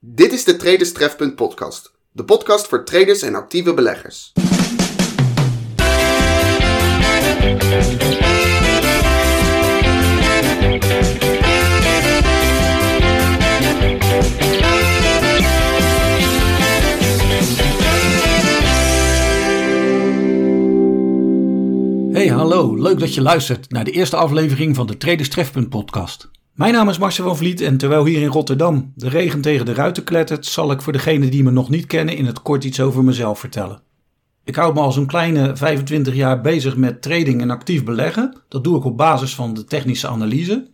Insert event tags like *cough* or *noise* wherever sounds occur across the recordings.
Dit is de Traders Trefpunt podcast. De podcast voor traders en actieve beleggers. Hey, hallo. Leuk dat je luistert naar de eerste aflevering van de Traders Trefpunt podcast. Mijn naam is Marcel van Vliet en terwijl hier in Rotterdam de regen tegen de ruiten klettert, zal ik voor degenen die me nog niet kennen in het kort iets over mezelf vertellen. Ik houd me al zo'n kleine 25 jaar bezig met trading en actief beleggen. Dat doe ik op basis van de technische analyse.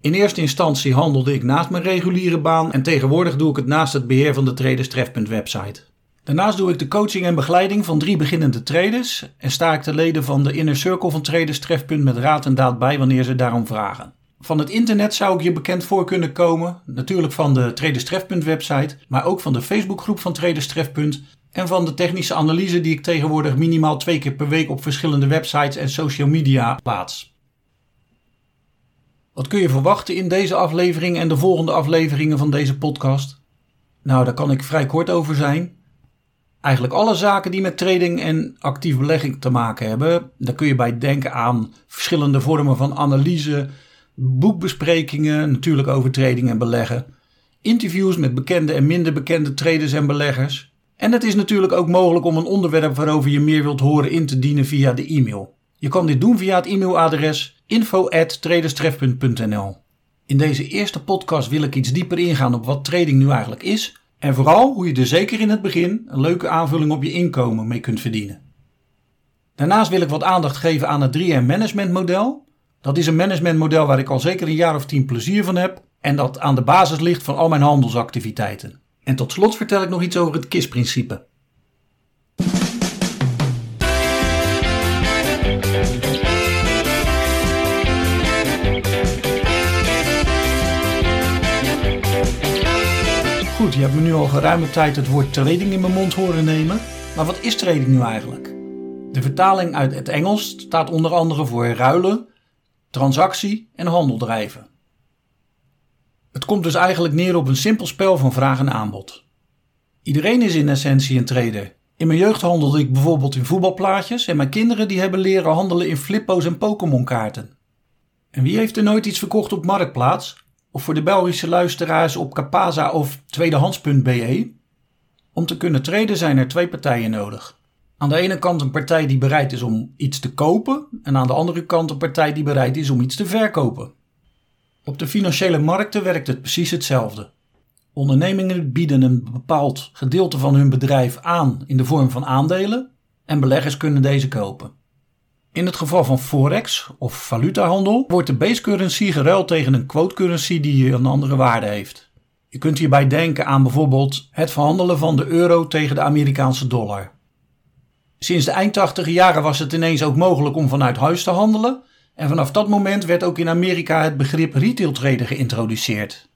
In eerste instantie handelde ik naast mijn reguliere baan en tegenwoordig doe ik het naast het beheer van de Traders Trefpunt website. Daarnaast doe ik de coaching en begeleiding van drie beginnende traders en sta ik de leden van de Inner Circle van Traders Trefpunt met raad en daad bij wanneer ze daarom vragen. Van het internet zou ik je bekend voor kunnen komen, natuurlijk van de Traders Trefpunt website, maar ook van de Facebookgroep van Traders Trefpunt en van de technische analyse die ik tegenwoordig minimaal twee keer per week op verschillende websites en social media plaats. Wat kun je verwachten in deze aflevering en de volgende afleveringen van deze podcast? Nou, daar kan ik vrij kort over zijn. Eigenlijk alle zaken die met trading en actief belegging te maken hebben, daar kun je bij denken aan verschillende vormen van analyse, boekbesprekingen, natuurlijk over trading en beleggen, interviews met bekende en minder bekende traders en beleggers. En het is natuurlijk ook mogelijk om een onderwerp waarover je meer wilt horen in te dienen via de e-mail. Je kan dit doen via het e-mailadres info@traderstrefpunt.nl. In deze eerste podcast wil ik iets dieper ingaan op wat trading nu eigenlijk is en vooral hoe je er zeker in het begin een leuke aanvulling op je inkomen mee kunt verdienen. Daarnaast wil ik wat aandacht geven aan het 3M management model. Dat is een managementmodel waar ik al zeker een jaar of tien plezier van heb en dat aan de basis ligt van al mijn handelsactiviteiten. En tot slot vertel ik nog iets over het KISS-principe. Goed, je hebt me nu al geruime tijd het woord trading in mijn mond horen nemen. Maar wat is trading nu eigenlijk? De vertaling uit het Engels staat onder andere voor ruilen, transactie en handel drijven. Het komt dus eigenlijk neer op een simpel spel van vraag en aanbod. Iedereen is in essentie een trader. In mijn jeugd handelde ik bijvoorbeeld in voetbalplaatjes en mijn kinderen die hebben leren handelen in flippo's en Pokémon kaarten. En wie heeft er nooit iets verkocht op Marktplaats? Of voor de Belgische luisteraars op Capaza of tweedehands.be? Om te kunnen traden zijn er twee partijen nodig. Aan de ene kant een partij die bereid is om iets te kopen en aan de andere kant een partij die bereid is om iets te verkopen. Op de financiële markten werkt het precies hetzelfde. Ondernemingen bieden een bepaald gedeelte van hun bedrijf aan in de vorm van aandelen en beleggers kunnen deze kopen. In het geval van forex of valutahandel wordt de base currency geruild tegen een quote currency die een andere waarde heeft. Je kunt hierbij denken aan bijvoorbeeld het verhandelen van de euro tegen de Amerikaanse dollar. Sinds de eind 80 jaren was het ineens ook mogelijk om vanuit huis te handelen en vanaf dat moment werd ook in Amerika het begrip retail traden geïntroduceerd.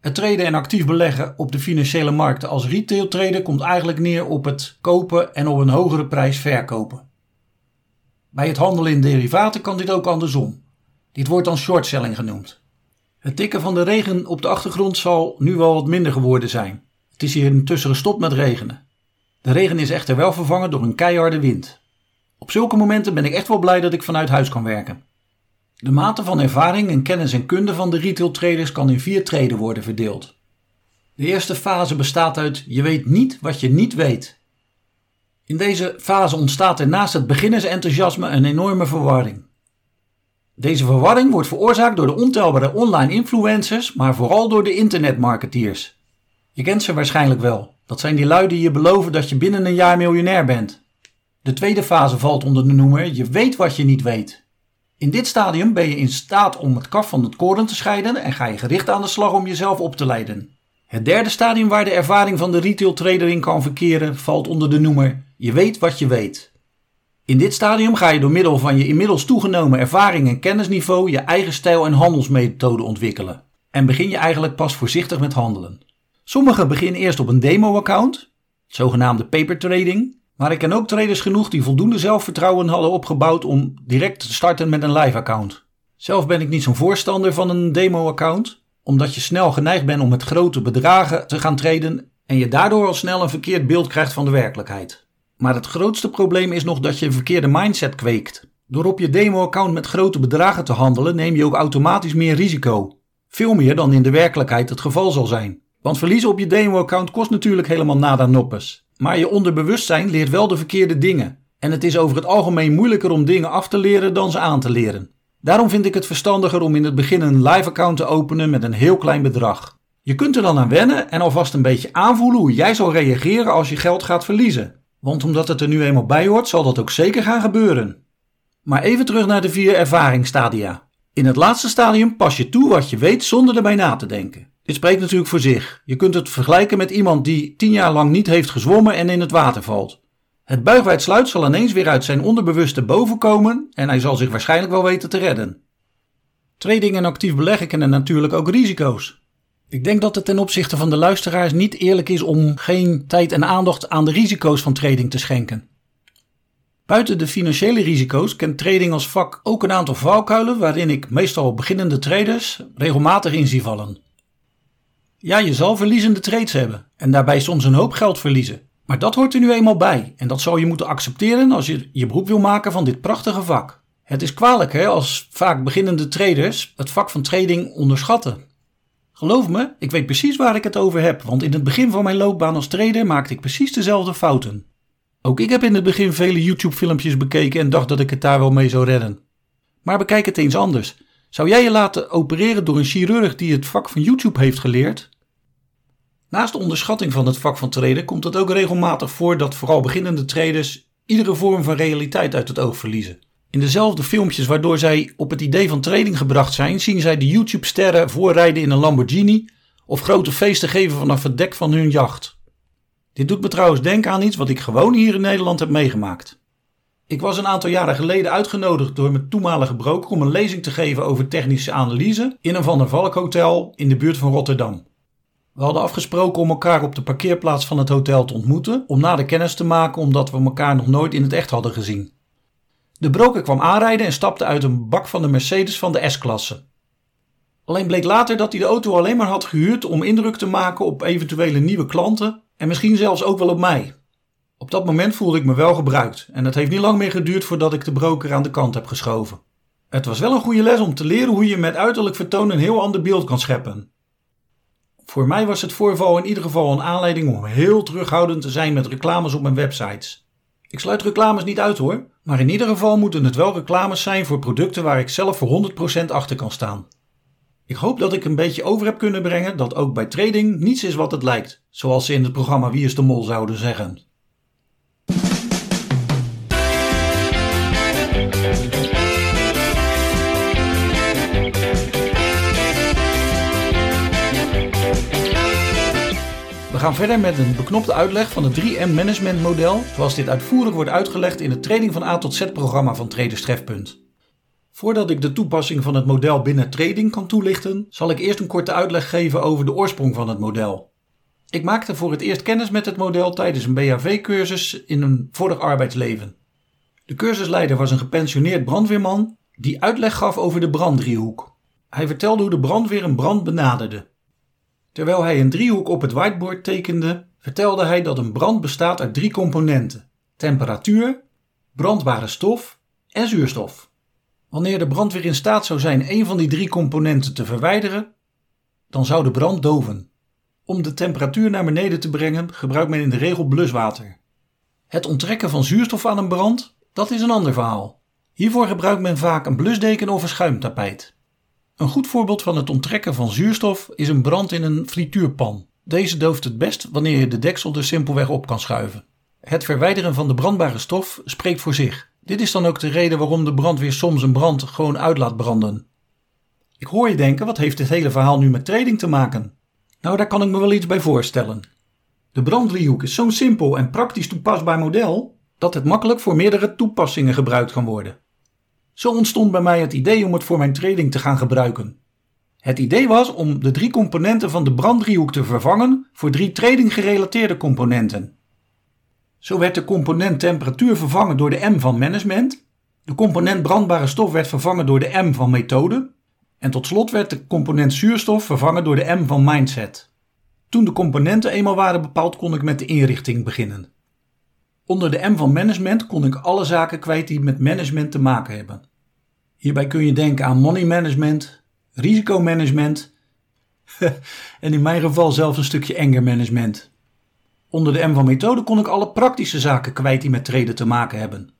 Het traden en actief beleggen op de financiële markten als retail traden komt eigenlijk neer op het kopen en op een hogere prijs verkopen. Bij het handelen in derivaten kan dit ook andersom. Dit wordt dan shortselling genoemd. Het tikken van de regen op de achtergrond zal nu wel wat minder geworden zijn. Het is hier intussen gestopt met regenen. De regen is echter wel vervangen door een keiharde wind. Op zulke momenten ben ik echt wel blij dat ik vanuit huis kan werken. De mate van ervaring en kennis en kunde van de retail traders kan in vier treden worden verdeeld. De eerste fase bestaat uit je weet niet wat je niet weet. In deze fase ontstaat er naast het beginnersenthousiasme een enorme verwarring. Deze verwarring wordt veroorzaakt door de ontelbare online influencers, maar vooral door de internetmarketeers. Je kent ze waarschijnlijk wel. Dat zijn die lui die je beloven dat je binnen een jaar miljonair bent. De tweede fase valt onder de noemer je weet wat je niet weet. In dit stadium ben je in staat om het kaf van het koren te scheiden en ga je gericht aan de slag om jezelf op te leiden. Het derde stadium waar de ervaring van de retail trader in kan verkeren valt onder de noemer je weet wat je weet. In dit stadium ga je door middel van je inmiddels toegenomen ervaring en kennisniveau je eigen stijl en handelsmethode ontwikkelen. En begin je eigenlijk pas voorzichtig met handelen. Sommigen beginnen eerst op een demo-account, zogenaamde paper trading, maar ik ken ook traders genoeg die voldoende zelfvertrouwen hadden opgebouwd om direct te starten met een live account. Zelf ben ik niet zo'n voorstander van een demo-account. omdat je snel geneigd bent om met grote bedragen te gaan traden en je daardoor al snel een verkeerd beeld krijgt van de werkelijkheid. Maar het grootste probleem is nog dat je een verkeerde mindset kweekt. Door op je demo-account met grote bedragen te handelen neem je ook automatisch meer risico. Veel meer dan in de werkelijkheid het geval zal zijn. Want verliezen op je demo-account kost natuurlijk helemaal nada noppes. Maar je onderbewustzijn leert wel de verkeerde dingen. En het is over het algemeen moeilijker om dingen af te leren dan ze aan te leren. Daarom vind ik het verstandiger om in het begin een live account te openen met een heel klein bedrag. Je kunt er dan aan wennen en alvast een beetje aanvoelen hoe jij zal reageren als je geld gaat verliezen. Want omdat het er nu eenmaal bij hoort, zal dat ook zeker gaan gebeuren. Maar even terug naar de vier ervaringsstadia. In het laatste stadium pas je toe wat je weet zonder erbij na te denken. Dit spreekt natuurlijk voor zich. Je kunt het vergelijken met iemand die tien jaar lang niet heeft gezwommen en in het water valt. Het buigwijd sluit zal ineens weer uit zijn onderbewuste boven komen en hij zal zich waarschijnlijk wel weten te redden. Trading en actief beleggen kennen natuurlijk ook risico's. Ik denk dat het ten opzichte van de luisteraars niet eerlijk is om geen tijd en aandacht aan de risico's van trading te schenken. Buiten de financiële risico's kent trading als vak ook een aantal valkuilen waarin ik meestal beginnende traders regelmatig in zie vallen. Ja, je zal verliezende trades hebben en daarbij soms een hoop geld verliezen. Maar dat hoort er nu eenmaal bij en dat zal je moeten accepteren als je je beroep wil maken van dit prachtige vak. Het is kwalijk hè, als vaak beginnende traders het vak van trading onderschatten. Geloof me, ik weet precies waar ik het over heb, want in het begin van mijn loopbaan als trader maakte ik precies dezelfde fouten. Ook ik heb in het begin vele YouTube-filmpjes bekeken en dacht dat ik het daar wel mee zou redden. Maar bekijk het eens anders. Zou jij je laten opereren door een chirurg die het vak van YouTube heeft geleerd? Naast de onderschatting van het vak van traden komt het ook regelmatig voor dat vooral beginnende traders iedere vorm van realiteit uit het oog verliezen. In dezelfde filmpjes waardoor zij op het idee van trading gebracht zijn, zien zij de YouTube-sterren voorrijden in een Lamborghini of grote feesten geven vanaf het dek van hun jacht. Dit doet me trouwens denken aan iets wat ik gewoon hier in Nederland heb meegemaakt. Ik was een aantal jaren geleden uitgenodigd door mijn toenmalige broker om een lezing te geven over technische analyse in een Van der Valk hotel in de buurt van Rotterdam. We hadden afgesproken om elkaar op de parkeerplaats van het hotel te ontmoeten om nader kennis te maken omdat we elkaar nog nooit in het echt hadden gezien. De broker kwam aanrijden en stapte uit een bak van de Mercedes van de S-klasse. Alleen bleek later dat hij de auto alleen maar had gehuurd om indruk te maken op eventuele nieuwe klanten en misschien zelfs ook wel op mij. Op dat moment voelde ik me wel gebruikt en het heeft niet lang meer geduurd voordat ik de broker aan de kant heb geschoven. Het was wel een goede les om te leren hoe je met uiterlijk vertoon een heel ander beeld kan scheppen. Voor mij was het voorval in ieder geval een aanleiding om heel terughoudend te zijn met reclames op mijn websites. Ik sluit reclames niet uit hoor, maar in ieder geval moeten het wel reclames zijn voor producten waar ik zelf voor 100% achter kan staan. Ik hoop dat ik een beetje over heb kunnen brengen dat ook bij trading niets is wat het lijkt, zoals ze in het programma Wie is de Mol zouden zeggen. Gaan verder met een beknopte uitleg van het 3M Management model, zoals dit uitvoerig wordt uitgelegd in het Training van A tot Z programma van Traders Trefpunt. Voordat ik de toepassing van het model binnen trading kan toelichten, zal ik eerst een korte uitleg geven over de oorsprong van het model. Ik maakte voor het eerst kennis met het model tijdens een BHV-cursus in een vorig arbeidsleven. De cursusleider was een gepensioneerd brandweerman die uitleg gaf over de branddriehoek. Hij vertelde hoe de brandweer een brand benaderde. Terwijl hij een driehoek op het whiteboard tekende, vertelde hij dat een brand bestaat uit drie componenten: temperatuur, brandbare stof en zuurstof. Wanneer de brandweer in staat zou zijn een van die drie componenten te verwijderen, dan zou de brand doven. Om de temperatuur naar beneden te brengen gebruikt men in de regel bluswater. Het onttrekken van zuurstof aan een brand, dat is een ander verhaal. Hiervoor gebruikt men vaak een blusdeken of een schuimtapijt. Een goed voorbeeld van het onttrekken van zuurstof is een brand in een frituurpan. Deze dooft het best wanneer je de deksel er simpelweg op kan schuiven. Het verwijderen van de brandbare stof spreekt voor zich. Dit is dan ook de reden waarom de brandweer soms een brand gewoon uit laat branden. Ik hoor je denken, wat heeft dit hele verhaal nu met trading te maken? Nou, daar kan ik me wel iets bij voorstellen. De branddriehoek is zo'n simpel en praktisch toepasbaar model dat het makkelijk voor meerdere toepassingen gebruikt kan worden. Zo ontstond bij mij het idee om het voor mijn trading te gaan gebruiken. Het idee was om de drie componenten van de branddriehoek te vervangen voor drie trading gerelateerde componenten. Zo werd de component temperatuur vervangen door de M van management, de component brandbare stof werd vervangen door de M van methode En tot slot werd de component zuurstof vervangen door de M van mindset. Toen de componenten eenmaal waren bepaald, kon ik met de inrichting beginnen. Onder de M van management kon ik alle zaken kwijt die met management te maken hebben. Hierbij kun je denken aan money management, risicomanagement *laughs* en in mijn geval zelfs een stukje anger management. Onder de M van methode kon ik alle praktische zaken kwijt die met traden te maken hebben.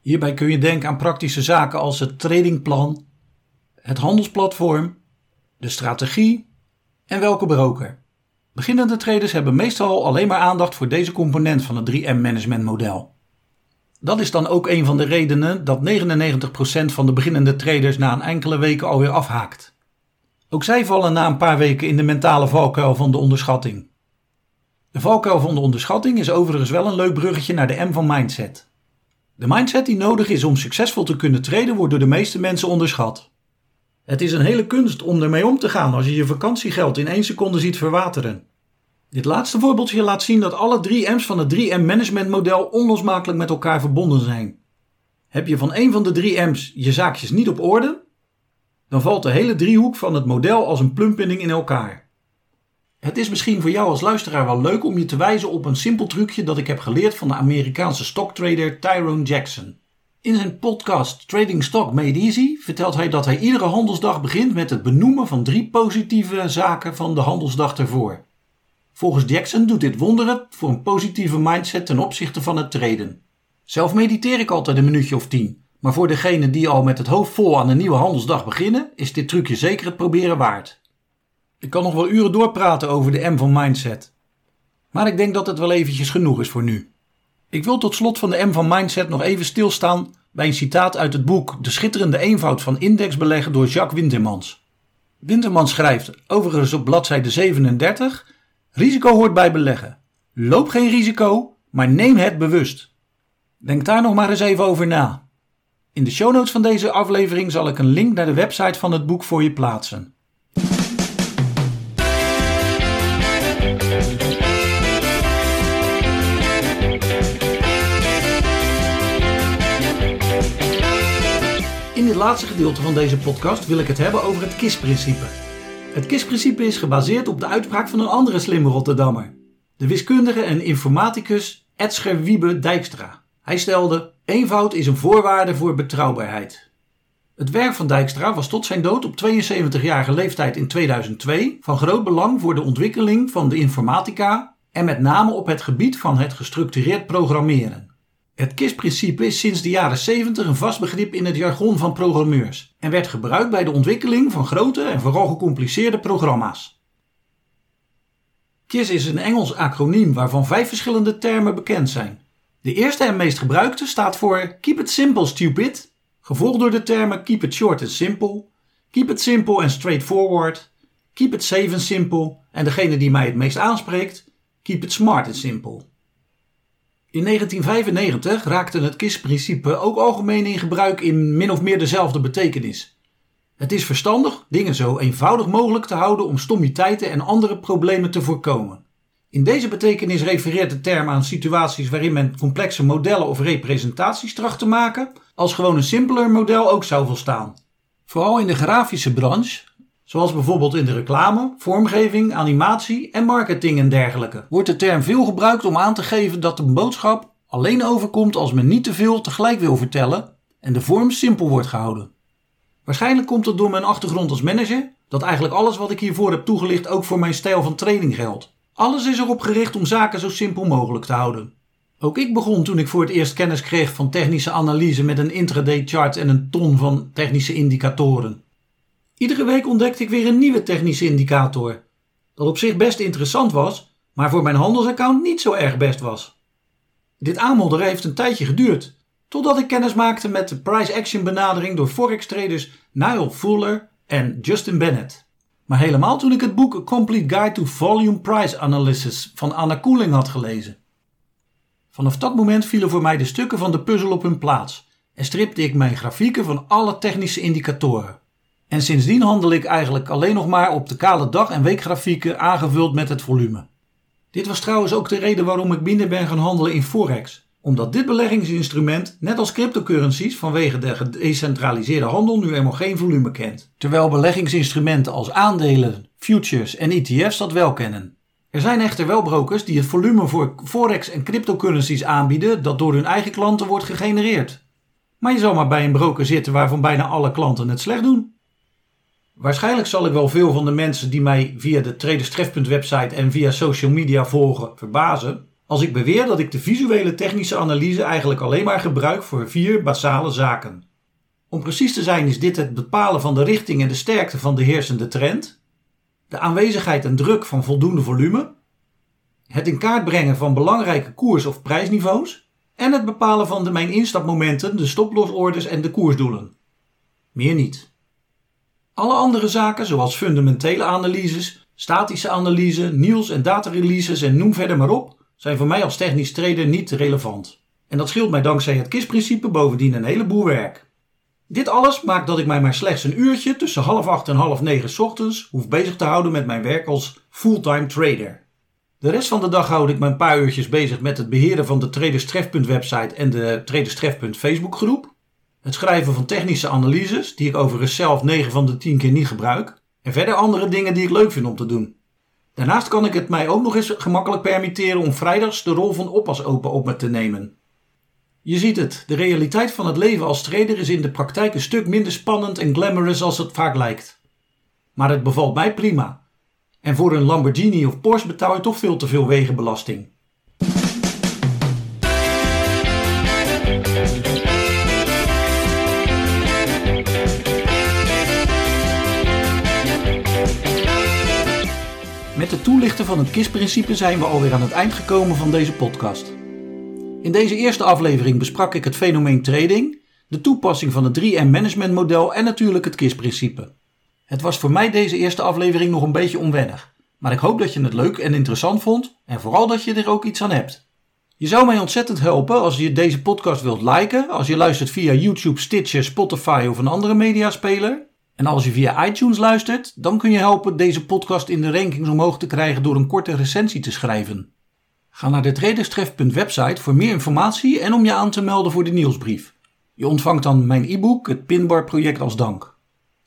Hierbij kun je denken aan praktische zaken als het tradingplan, het handelsplatform, de strategie en welke broker. Beginnende traders hebben meestal alleen maar aandacht voor deze component van het 3M management model. Dat is dan ook een van de redenen dat 99% van de beginnende traders na een enkele weken alweer afhaakt. Ook zij vallen na een paar weken in de mentale valkuil van de onderschatting. De valkuil van de onderschatting is overigens wel een leuk bruggetje naar de M van mindset. De mindset die nodig is om succesvol te kunnen traden wordt door de meeste mensen onderschat. Het is een hele kunst om ermee om te gaan als je je vakantiegeld in één seconde ziet verwateren. Dit laatste voorbeeldje laat zien dat alle drie M's van het 3M management model onlosmakelijk met elkaar verbonden zijn. Heb je van één van de drie M's je zaakjes niet op orde, dan valt de hele driehoek van het model als een plumpinning in elkaar. Het is misschien voor jou als luisteraar wel leuk om je te wijzen op een simpel trucje dat ik heb geleerd van de Amerikaanse stocktrader Tyrone Jackson. In zijn podcast Trading Stock Made Easy vertelt hij dat hij iedere handelsdag begint met het benoemen van drie positieve zaken van de handelsdag ervoor. Volgens Jackson doet dit wonderen voor een positieve mindset ten opzichte van het traden. Zelf mediteer ik altijd een minuutje of tien, maar voor degenen die al met het hoofd vol aan een nieuwe handelsdag beginnen, is dit trucje zeker het proberen waard. Ik kan nog wel uren doorpraten over de M van mindset. Maar ik denk dat het wel eventjes genoeg is voor nu. Ik wil tot slot van de M van mindset nog even stilstaan bij een citaat uit het boek De schitterende eenvoud van indexbeleggen door Jacques Wintermans. Wintermans schrijft, overigens op bladzijde 37, Risico hoort bij beleggen. Loop geen risico, maar neem het bewust. Denk daar nog maar eens even over na. In de show notes van deze aflevering zal ik een link naar de website van het boek voor je plaatsen. In dit laatste gedeelte van deze podcast wil ik het hebben over het KISS-principe. Het KISS-principe is gebaseerd op de uitspraak van een andere slimme Rotterdammer, de wiskundige en informaticus Edsger Wiebe Dijkstra. Hij stelde: eenvoud is een voorwaarde voor betrouwbaarheid. Het werk van Dijkstra was tot zijn dood op 72-jarige leeftijd in 2002 van groot belang voor de ontwikkeling van de informatica en met name op het gebied van het gestructureerd programmeren. Het KISS-principe is sinds de jaren 70 een vast begrip in het jargon van programmeurs en werd gebruikt bij de ontwikkeling van grote en vooral gecompliceerde programma's. KISS is een Engels acroniem waarvan vijf verschillende termen bekend zijn. De eerste en meest gebruikte staat voor Keep it simple stupid, gevolgd door de termen Keep it short and simple, Keep it simple and straightforward, Keep it safe and simple en degene die mij het meest aanspreekt, Keep it smart and simple. In 1995 raakte het KISS-principe ook algemeen in gebruik in min of meer dezelfde betekenis. Het is verstandig dingen zo eenvoudig mogelijk te houden om stommiteiten en andere problemen te voorkomen. In deze betekenis refereert de term aan situaties waarin men complexe modellen of representaties tracht te maken, als gewoon een simpeler model ook zou volstaan. Vooral in de grafische branche zoals bijvoorbeeld in de reclame, vormgeving, animatie en marketing en dergelijke, wordt de term veel gebruikt om aan te geven dat een boodschap alleen overkomt als men niet te veel tegelijk wil vertellen en de vorm simpel wordt gehouden. Waarschijnlijk komt het door mijn achtergrond als manager, dat eigenlijk alles wat ik hiervoor heb toegelicht ook voor mijn stijl van training geldt. Alles is erop gericht om zaken zo simpel mogelijk te houden. Ook ik begon toen ik voor het eerst kennis kreeg van technische analyse met een intraday chart en een ton van technische indicatoren. Iedere week ontdekte ik weer een nieuwe technische indicator. Dat op zich best interessant was, maar voor mijn handelsaccount niet zo erg best was. Dit aanmodderen heeft een tijdje geduurd, totdat ik kennis maakte met de price action benadering door forex traders Niall Fuller en Justin Bennett. Maar helemaal toen ik het boek Complete Guide to Volume Price Analysis van Anna Koeling had gelezen. Vanaf dat moment vielen voor mij de stukken van de puzzel op hun plaats en stripte ik mijn grafieken van alle technische indicatoren. En sindsdien handel ik eigenlijk alleen nog maar op de kale dag- en weekgrafieken aangevuld met het volume. Dit was trouwens ook de reden waarom ik minder ben gaan handelen in Forex. Omdat dit beleggingsinstrument, net als cryptocurrencies, vanwege de gedecentraliseerde handel nu helemaal geen volume kent. Terwijl beleggingsinstrumenten als aandelen, futures en ETF's dat wel kennen. Er zijn echter wel brokers die het volume voor forex en cryptocurrencies aanbieden dat door hun eigen klanten wordt gegenereerd. Maar je zal maar bij een broker zitten waarvan bijna alle klanten het slecht doen. Waarschijnlijk zal ik wel veel van de mensen die mij via de Traderstref.website website en via social media volgen verbazen als ik beweer dat ik de visuele technische analyse eigenlijk alleen maar gebruik voor vier basale zaken. Om precies te zijn is dit het bepalen van de richting en de sterkte van de heersende trend, de aanwezigheid en druk van voldoende volume, het in kaart brengen van belangrijke koers- of prijsniveaus en het bepalen van de mijn instapmomenten, de stoplosorders en de koersdoelen. Meer niet. Alle andere zaken, zoals fundamentele analyses, statische analyse, nieuws- en datareleases en noem verder maar op, zijn voor mij als technisch trader niet relevant. En dat scheelt mij dankzij het KISS-principe bovendien een heleboel werk. Dit alles maakt dat ik mij maar slechts een uurtje tussen half acht en half negen ochtends hoef bezig te houden met mijn werk als fulltime trader. De rest van de dag houd ik me een paar uurtjes bezig met het beheren van de Traderstref.website website en de Traderstref.facebook Facebook groep. Het schrijven van technische analyses, die ik overigens zelf 9 van de 10 keer niet gebruik. En verder andere dingen die ik leuk vind om te doen. Daarnaast kan ik het mij ook nog eens gemakkelijk permitteren om vrijdags de rol van oppas open op me te nemen. Je ziet het, de realiteit van het leven als trader is in de praktijk een stuk minder spannend en glamorous als het vaak lijkt. Maar het bevalt mij prima. En voor een Lamborghini of Porsche betaal je toch veel te veel wegenbelasting. Met het toelichten van het KISS-principe zijn we alweer aan het eind gekomen van deze podcast. In deze eerste aflevering besprak ik het fenomeen trading, de toepassing van het 3M management model en natuurlijk het KISS-principe. Het was voor mij deze eerste aflevering nog een beetje onwennig, maar ik hoop dat je het leuk en interessant vond en vooral dat je er ook iets aan hebt. Je zou mij ontzettend helpen als je deze podcast wilt liken, als je luistert via YouTube, Stitcher, Spotify of een andere mediaspeler. En als je via iTunes luistert, dan kun je helpen deze podcast in de rankings omhoog te krijgen door een korte recensie te schrijven. Ga naar de traderstref.website voor meer informatie en om je aan te melden voor de nieuwsbrief. Je ontvangt dan mijn e-book, het Pinbar project als dank.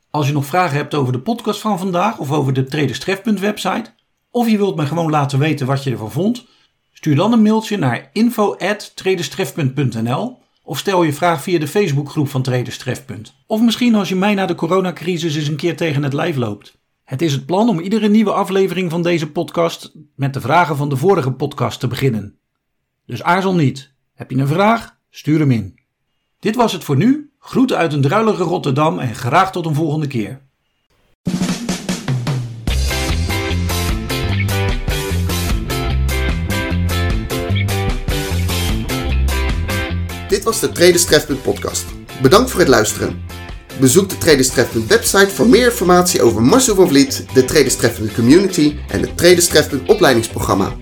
Als je nog vragen hebt over de podcast van vandaag of over de traderstref.website, of je wilt me gewoon laten weten wat je ervan vond, stuur dan een mailtje naar info@traderstref.nl of stel je vraag via de Facebookgroep van Traders Trefpunt. Of misschien als je mij na de coronacrisis eens een keer tegen het lijf loopt. Het is het plan om iedere nieuwe aflevering van deze podcast met de vragen van de vorige podcast te beginnen. Dus aarzel niet. Heb je een vraag? Stuur hem in. Dit was het voor nu. Groeten uit een druilige Rotterdam en graag tot een volgende keer. Dit was de Traders podcast. Bedankt voor het luisteren. Bezoek de Traders website voor meer informatie over Marcel van Vliet, de Traders community en het Traders opleidingsprogramma.